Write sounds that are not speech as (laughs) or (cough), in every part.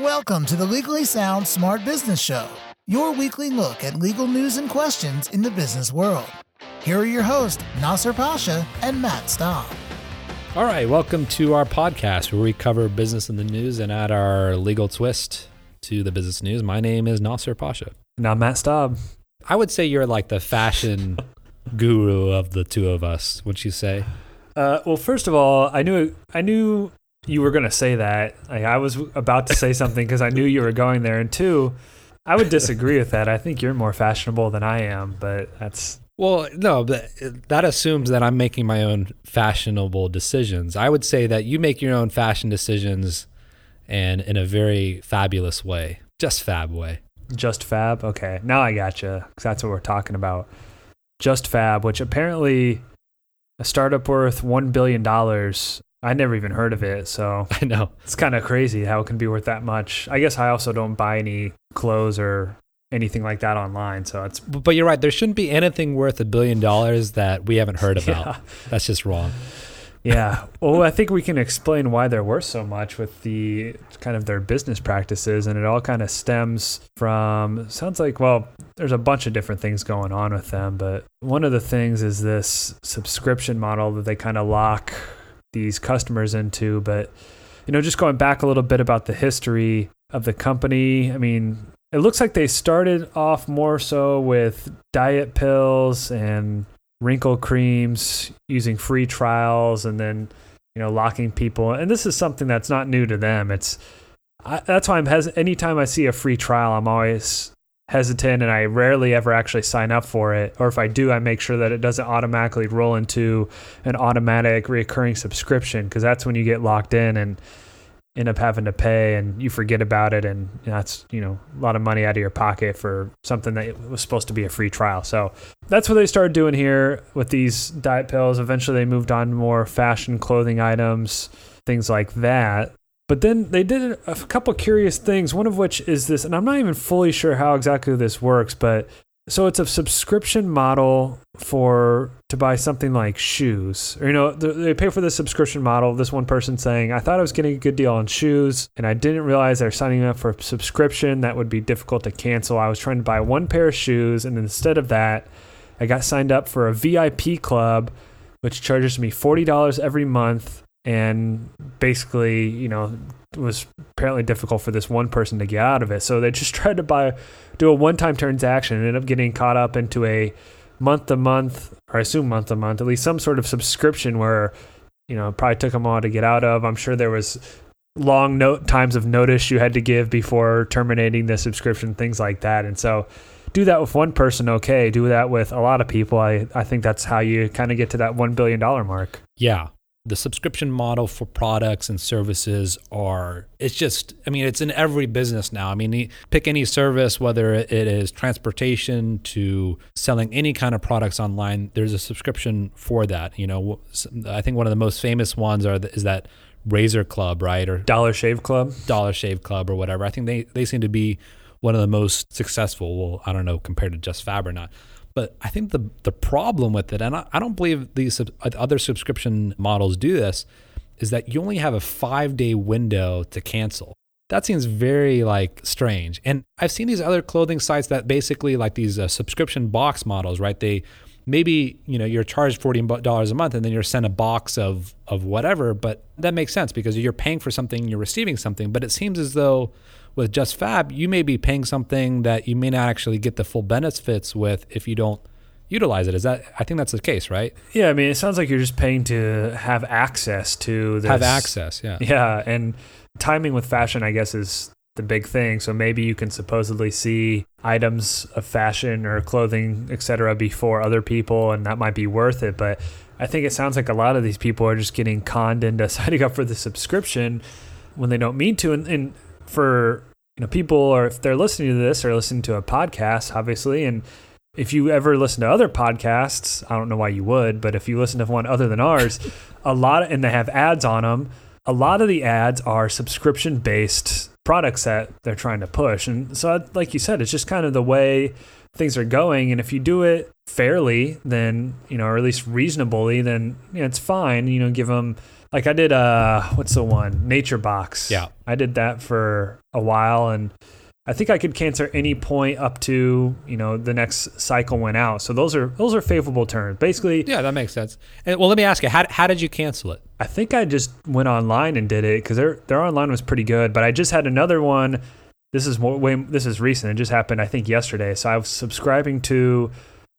Welcome to the Legally Sound Smart Business Show, your weekly look at legal news and questions in the business world. Here are your hosts, Nasser Pasha and Matt Staub. All right, welcome to our podcast where we cover business in the news and add our legal twist to the business news. My name is Nasser Pasha. Now Matt Staub. I would say you're like the fashion (laughs) guru of the two of us. Would you say? Uh, well, first of all, I knew I knew you were going to say that. Like, I was about to say something because I knew you were going there. And two, I would disagree with that. I think you're more fashionable than I am, but that's Well, no, but that assumes that I'm making my own fashionable decisions. I would say that you make your own fashion decisions and in a very fabulous way, just fab way. just fab. Okay, now I gotcha. 'cause that's what we're talking about. JustFab, which apparently a startup worth one billion dollars. I never even heard of it, so (laughs) I know. it's kind of crazy how it can be worth that much. I guess I also don't buy any clothes or anything like that online, so it's But you're right. There shouldn't be anything worth a billion dollars that we haven't heard (laughs) about. Yeah. That's just wrong. yeah. (laughs) Well, I think we can explain why they're worth so much with the kind of their business practices, and it all kind of stems from sounds like well, there's a bunch of different things going on with them, but one of the things is this subscription model that they kind of lock these customers into. But you know, just going back a little bit about the history of the company, I mean. It looks like they started off more so with diet pills and wrinkle creams using free trials and then you know locking people and this is something that's not new to them it's I, that's why i'm has anytime i see a free trial i'm always hesitant and i rarely ever actually sign up for it or if i do i make sure that it doesn't automatically roll into an automatic recurring subscription because that's when you get locked in and end up having to pay and you forget about it and that's you know a lot of money out of your pocket for something that was supposed to be a free trial so that's what they started doing here with these diet pills. Eventually, they moved on to more fashion clothing items, things like that. But then they did a couple curious things, one of which is this, and I'm not even fully sure how exactly this works, but so it's a subscription model for to buy something like shoes. Or you know they pay for the subscription model this one person saying i thought i was getting a good deal on shoes and i didn't realize they're signing up for a subscription. That would be difficult to cancel. I was trying to buy one pair of shoes and instead of that I got signed up for a VIP club, which charges me forty dollars every month, and basically, you know, it was apparently difficult for this one person to get out of it. So they just (laughs) tried to buy, do a one-time transaction, and ended up getting caught up into a month to month, or I assume month to month, at least some sort of subscription where, you know, probably took them a while to get out of. I'm sure there was long note times of notice you had to give before terminating the subscription, things like that, and so do that with one person, okay. Do that with a lot of people. I, I think that's how you kind of get to that $1 billion mark. Yeah. The subscription model for products and services are, it's just, I mean, it's in every business now. I mean, pick any service, whether it is transportation to selling any kind of products online, there's a subscription for that. You know, I think one of the most famous ones are is that Razor Club, right? Or Dollar Shave Club. Dollar Shave Club or whatever. I think they, they seem to be one of the most successful. Well, I don't know compared to JustFab or not. But I think the the problem with it, and I, I don't believe these other subscription models do this, is that you only have a five day window to cancel. That seems very like strange. And I've seen these other clothing sites that basically like these uh, subscription box models, right? They maybe you know you're charged forty dollars a month, and then you're sent a box of of whatever. But that makes sense because you're paying for something, you're receiving something. But it seems as though with JustFab, you may be paying something that you may not actually get the full benefits with if you don't utilize it. Is that? I think that's the case, right? Yeah, I mean, it sounds like you're just paying to have access to this. Have access, yeah. Yeah, and timing with fashion, I guess, is the big thing. So maybe you can supposedly see items of fashion or clothing, etc., before other people, and that might be worth it. But I think it sounds like a lot of these people are just getting conned into (laughs) signing up for the subscription when they don't mean to. And, and for you know people, or if they're listening to this or listening to a podcast, obviously, and if you ever listen to other podcasts, I don't know why you would, but if you listen to one other than ours, (laughs) a lot of, and they have ads on them, a lot of the ads are subscription based products that they're trying to push. And so, like you said, it's just kind of the way things are going. And if you do it fairly, then, you know, or at least reasonably, then you know, it's fine. You know, give them like I did uh what's the one? NatureBox. Yeah. I did that for a while and I think I could cancel any point up to, you know, the next cycle went out. So those are those are favorable terms. Basically, Yeah, that makes sense. And, well, let me ask you, how, how did you cancel it? I think I just went online and did it because their their online was pretty good. But I just had another one. This is more, way this is recent. It just happened I think yesterday. So I was subscribing to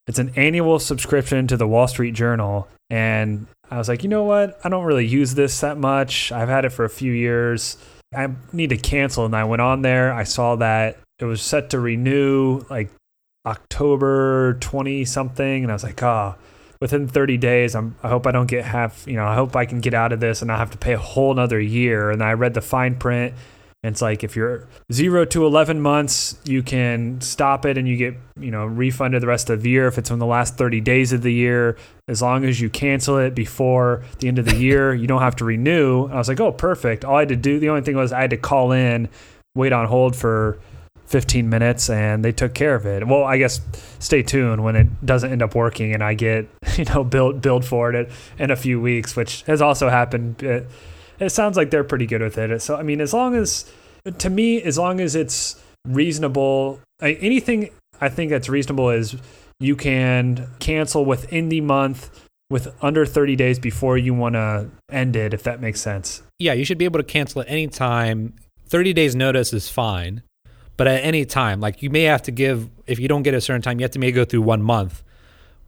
it's an annual subscription to the Wall Street Journal, and I was like, you know what? I don't really use this that much. I've had it for a few years. I need to cancel. And I went on there. I saw that it was set to renew like October 20 something. And I was like, oh, within 30 days, I'm, I hope I don't get half, you know, I hope I can get out of this and I have to pay a whole nother year. And I read the fine print. It's like if you're zero to 11 months, you can stop it and you get, you know, refunded the rest of the year if it's in the last 30 days of the year. As long as you cancel it before the end of the year, you don't have to renew. And I was like, oh, perfect. All I had to do, the only thing was I had to call in, wait on hold for 15 minutes, and they took care of it. Well, I guess stay tuned when it doesn't end up working and I get, (laughs) you know, billed, billed for it in a few weeks, which has also happened. It, it sounds like they're pretty good with it. So, I mean, as long as, to me, as long as it's reasonable, anything I think that's reasonable is you can cancel within the month with under 30 days before you want to end it, if that makes sense. Yeah, you should be able to cancel at any time. 30 days notice is fine, but at any time, like you may have to give, if you don't get a certain time, you have to maybe go through one month.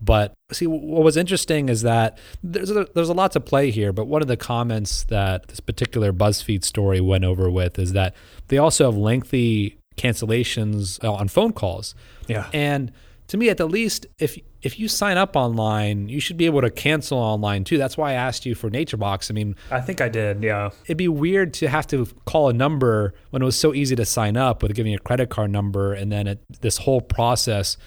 But see, what was interesting is that there's a, there's a lot to play here. But one of the comments that this particular BuzzFeed story went over with is that they also have lengthy cancellations uh, on phone calls. Yeah. And to me, at the least, if if you sign up online, you should be able to cancel online too. That's why I asked you for NatureBox. I mean, I think I did. Yeah. it'd be weird to have to call a number when it was so easy to sign up with giving a credit card number and then it, this whole process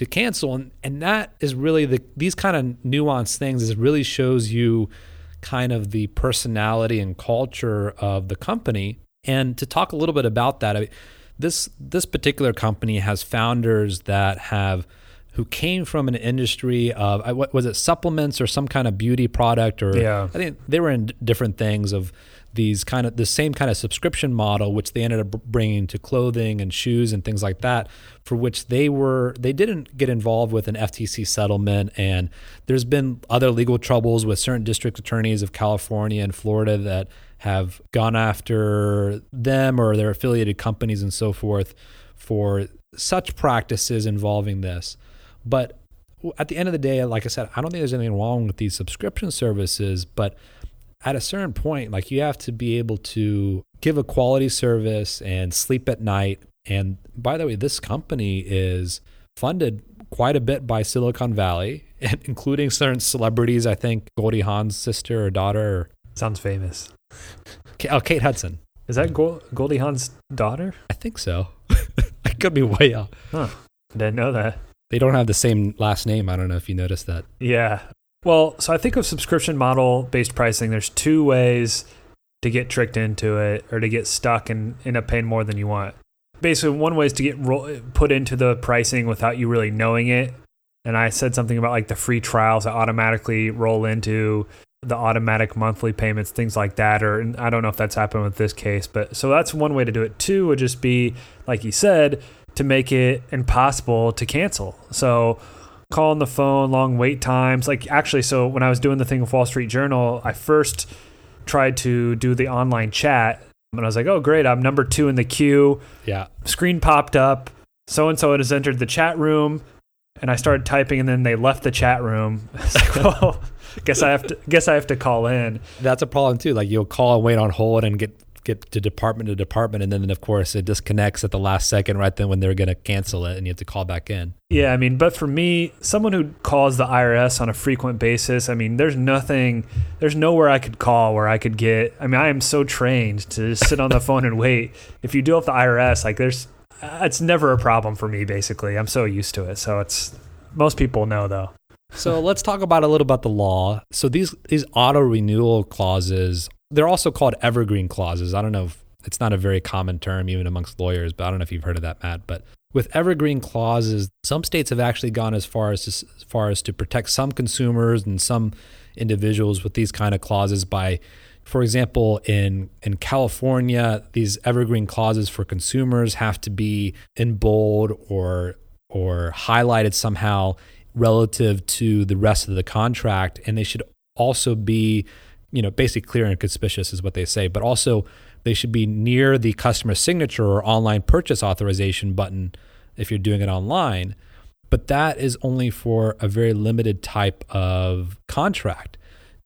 to cancel. And and that is really the these kind of nuanced things. Is really shows you kind of the personality and culture of the company. And to talk a little bit about that, I, this this particular company has founders that have who came from an industry of what was it supplements or some kind of beauty product or Yeah. I think they were in different things of these kind of the same kind of subscription model which they ended up bringing to clothing and shoes and things like that for which they were they didn't get involved with an FTC settlement. And there's been other legal troubles with certain district attorneys of California and Florida that have gone after them or their affiliated companies and so forth for such practices involving this. But at the end of the day, like I said, I don't think there's anything wrong with these subscription services, but at a certain point, like you have to be able to give a quality service and sleep at night. And by the way, this company is funded quite a bit by Silicon Valley, (laughs) including certain celebrities. I think Goldie Hawn's sister or daughter, or, Sounds famous. oh, Kate Hudson. Is that Goldie Hawn's daughter? I think so. (laughs) I could be way off. Huh. Didn't know that. They don't have the same last name. I don't know if you noticed that. Yeah. Well, so I think of subscription model based pricing. There's two ways to get tricked into it or to get stuck and end up paying more than you want. Basically, one way is to get ro- put into the pricing without you really knowing it. And I said something about like the free trials that automatically roll into the automatic monthly payments, things like that. Or I don't know if that's happened with this case, but so that's one way to do it. Two would just be, like you said, to make it impossible to cancel. So call on the phone, long wait times. Like actually, so when I was doing the thing with Wall Street Journal, I first tried to do the online chat, and I was like, "Oh, great! I'm number two in the queue." Yeah. Screen popped up. So and so has entered the chat room, and I started typing, and then they left the chat room. (laughs) Like, well, (laughs) guess I have to. Guess I have to call in. That's a problem too. Like you'll call and wait on hold and get get to department to department, and then of course it disconnects at the last second, right then when they're going to cancel it, and you have to call back in. Yeah, I mean, but for me, someone who calls the IRS on a frequent basis, I mean, there's nothing, there's nowhere I could call where I could get. I mean, I am so trained to just sit on the (laughs) phone and wait. If you deal with the IRS, like, there's, uh, it's never a problem for me. Basically, I'm so used to it. So it's most people know though. So let's talk about a little about the law. So these these auto renewal clauses, they're also called evergreen clauses. I don't know if it's not a very common term even amongst lawyers, but I don't know if you've heard of that, Matt. But with evergreen clauses, some states have actually gone as far as as far as to protect some consumers and some individuals with these kind of clauses by for example, in in California, these evergreen clauses for consumers have to be in bold or or highlighted somehow relative to the rest of the contract, and they should also be, you know, basically clear and conspicuous is what they say, but also they should be near the customer signature or online purchase authorization button if you're doing it online. But that is only for a very limited type of contract.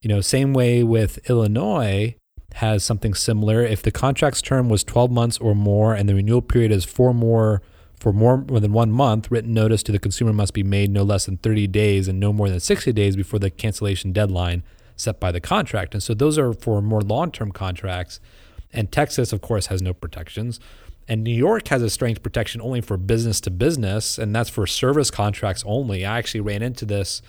You know, same way with Illinois has something similar. If the contract's term was 12 months or more and the renewal period is four more for more than one month, written notice to the consumer must be made no less than 30 days and no more than 60 days before the cancellation deadline set by the contract. And so those are for more long-term contracts. And Texas, of course, has no protections. And New York has a strange protection only for business to business, and that's for service contracts only. I actually ran into this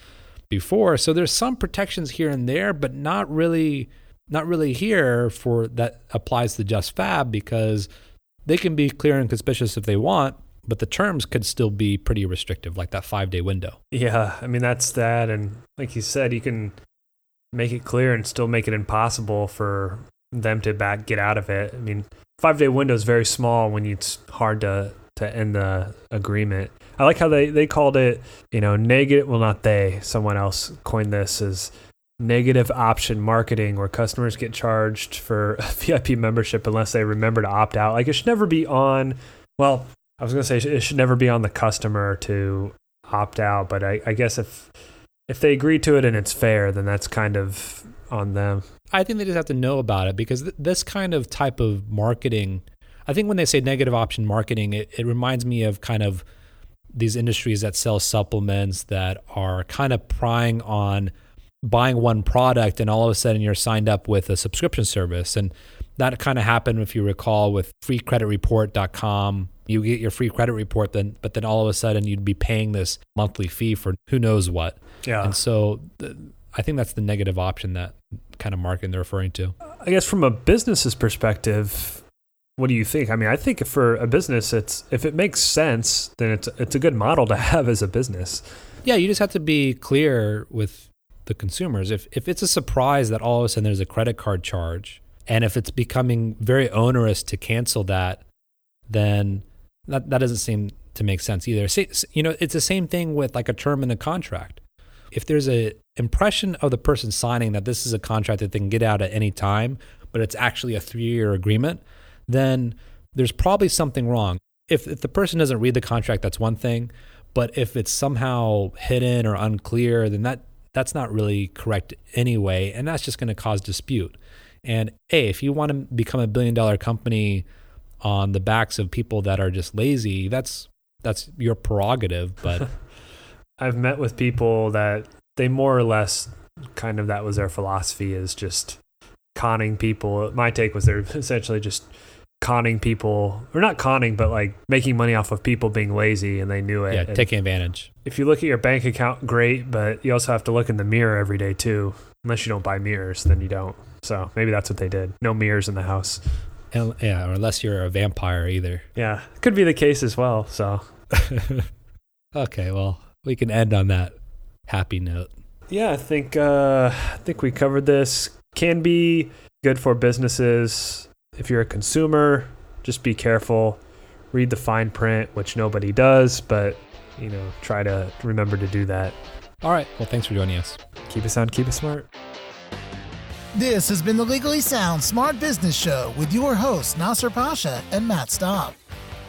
before. So there's some protections here and there, but not really not really here for that applies to JustFab because they can be clear and conspicuous if they want, but the terms could still be pretty restrictive, like that five day window. Yeah, I mean that's that, and like you said, you can make it clear and still make it impossible for them to back get out of it. I mean, five day window is very small when it's hard to to end the agreement. I like how they, they called it, you know, negative. Well, not they, someone else coined this as negative option marketing where customers get charged for (laughs) VIP membership unless they remember to opt out. Like it should never be on, well, I was to say it should never be on the customer to opt out, but I, I guess if if they agree to it and it's fair, then that's kind of on them. I think they just have to know about it because th- this kind of type of marketing, I think when they say negative option marketing, it, it reminds me of kind of these industries that sell supplements that are kind of prying on buying one product and all of a sudden you're signed up with a subscription service. And that kind of happened if you recall with freecreditreport.com you get your free credit report then but then all of a sudden you'd be paying this monthly fee for who knows what yeah and so the, i think that's the negative option that kind of marketing they're referring to i guess from a business's perspective what do you think? I mean, I think for a business, it's if it makes sense, then it's it's a good model to (laughs) have as a business. Yeah, you just have to be clear with the consumers. If if it's a surprise that all of a sudden there's a credit card charge, and if it's becoming very onerous to cancel that, then that that doesn't seem to make sense either. You know, it's the same thing with like a term in a contract. If there's a impression of the person signing that this is a contract that they can get out at any time, but it's actually a three-year agreement, then there's probably something wrong. If, if the person doesn't read the contract, that's one thing. But if it's somehow hidden or unclear, then that that's not really correct anyway, and that's just going to cause dispute. And a, if you want to become a billion dollar company on the backs of people that are just lazy, that's that's your prerogative. But (laughs) I've met with people that they more or less kind of that was their philosophy is just conning people. My take was they're (laughs) essentially just conning people or not conning but like making money off of people being lazy and they knew it. Yeah and taking advantage. if you look at your bank account great but you also have to look in the mirror every day too. Unless you don't buy mirrors then you don't. So maybe that's what they did. No mirrors in the house. And, yeah or unless you're a vampire either. Yeah could be the case as well so. (laughs) Okay well we can end on that happy note yeah i think uh i think we covered this can be good for businesses if you're a consumer, just be careful. Read the fine print, which nobody does, but you know, try to remember to do that. All right. Well, thanks for joining us. Keep it sound, keep it smart. This has been the Legally Sound Smart Business Show with your hosts, Nasser Pasha and Matt Staub.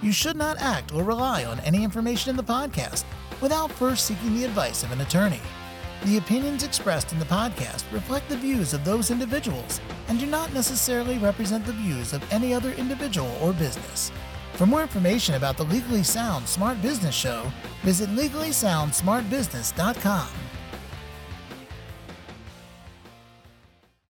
You should not act or rely on any information in the podcast without first seeking the advice of an attorney. The opinions expressed in the podcast reflect the views of those individuals and do not necessarily represent the views of any other individual or business. For more information about the Legally Sound Smart Business Show, visit legallysoundsmartbusiness.com.